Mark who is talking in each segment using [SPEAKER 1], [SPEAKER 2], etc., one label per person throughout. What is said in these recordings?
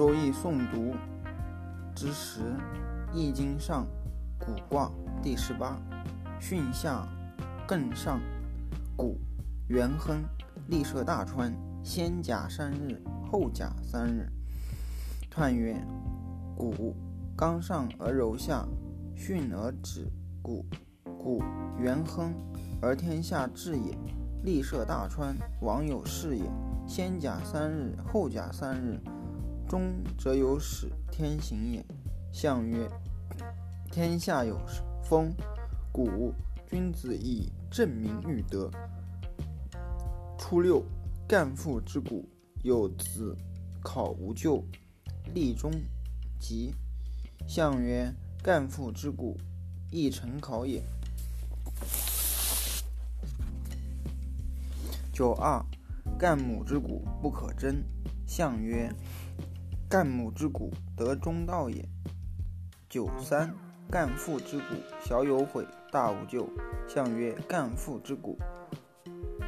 [SPEAKER 1] 周易诵读之时，《易经》上古卦第十八，巽下艮上，古元亨，立涉大川，先甲三日，后甲三日。彖曰：古刚上而柔下，巽而止谷，谷元亨而天下治也。立涉大川，王有事也。先甲三日，后甲三日。中则有始，天行也。象曰：天下有风，故君子以正名誉德。初六，干父之谷，有子考无咎，立中吉。象曰：干父之谷，亦成考也。九二，干母之谷，不可争。象曰。干母之谷，得中道也。九三，干父之谷，小有悔，大无咎。象曰：干父之谷，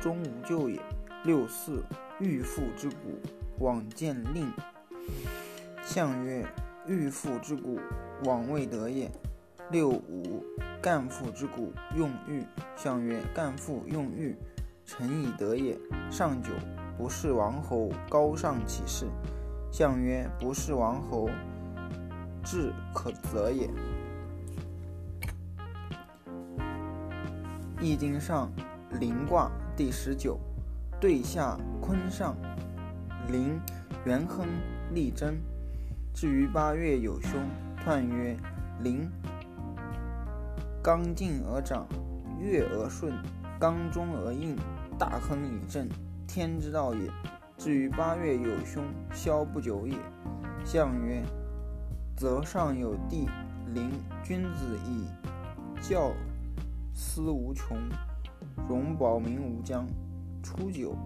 [SPEAKER 1] 终无咎也。六四，欲父之谷，往见令。象曰：欲父之谷，往未得也。六五，干父之谷，用欲。象曰：干父用欲，臣以德也。上九，不是王侯，高尚其事。象曰：不是王侯，志可责也。易经上临卦第十九，兑下坤上，临元亨利贞。至于八月有凶，彖曰：临刚进而长，月而顺，刚中而应，大亨以正，天之道也。至于八月有凶，消不久也。象曰：泽上有地，临君子以教思无穷，容保民无疆。初九，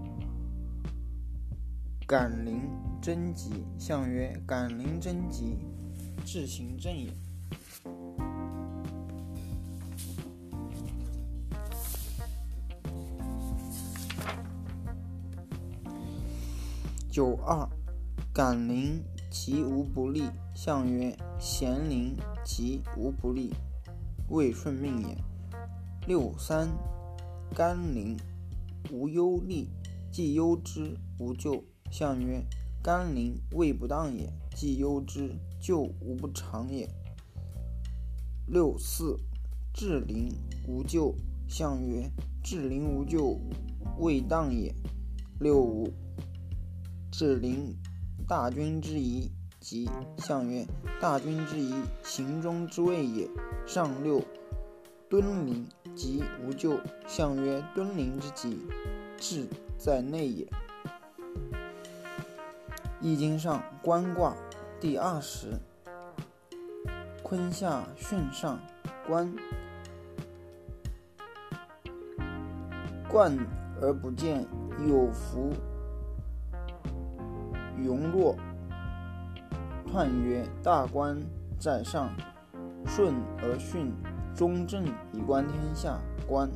[SPEAKER 1] 感临贞吉。象曰：感临贞吉，志行正也。九二，感临吉无不利。象曰：贤临吉无不利，未顺命也。六三，甘临无忧利，既忧之无咎。象曰：甘临未不当也，既忧之咎无不长也。六四，至灵无咎。象曰：至灵无咎，未当也。六五。至临大军之宜，吉。象曰：大军之宜，行中之谓也。上六，敦临吉无咎。象曰：敦临之吉，志在内也。易经上观卦第二十，坤下巽上，观，观而不见有福。庸弱，彖曰：大观在上，顺而巽，中正以观天下。观，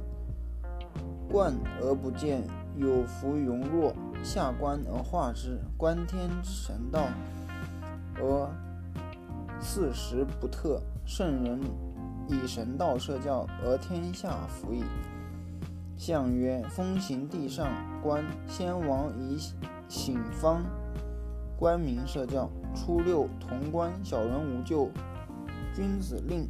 [SPEAKER 1] 观而不见有弗庸弱，下观而化之，观天之神道，而四时不特。圣人以神道设教，而天下服矣。象曰：风行地上，观先王以醒方。官民社教，初六潼关，小人无咎。君子令。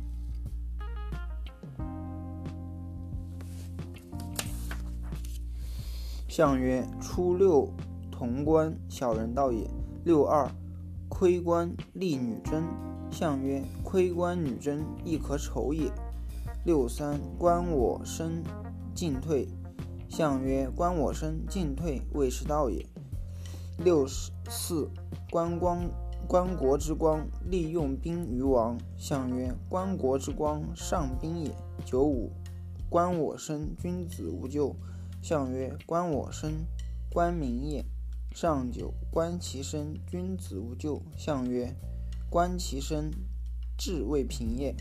[SPEAKER 1] 象曰：初六潼关，小人道也。六二，窥关立女贞。象曰：窥关女贞，亦可丑也。六三，观我身进退。象曰：观我身进退，未是道也。六十四，观光，观国之光，利用兵于王。象曰：观国之光，上兵也。九五，观我身，君子无咎。象曰：观我身，观民也。上九，观其身，君子无咎。象曰：观其身，志未平也。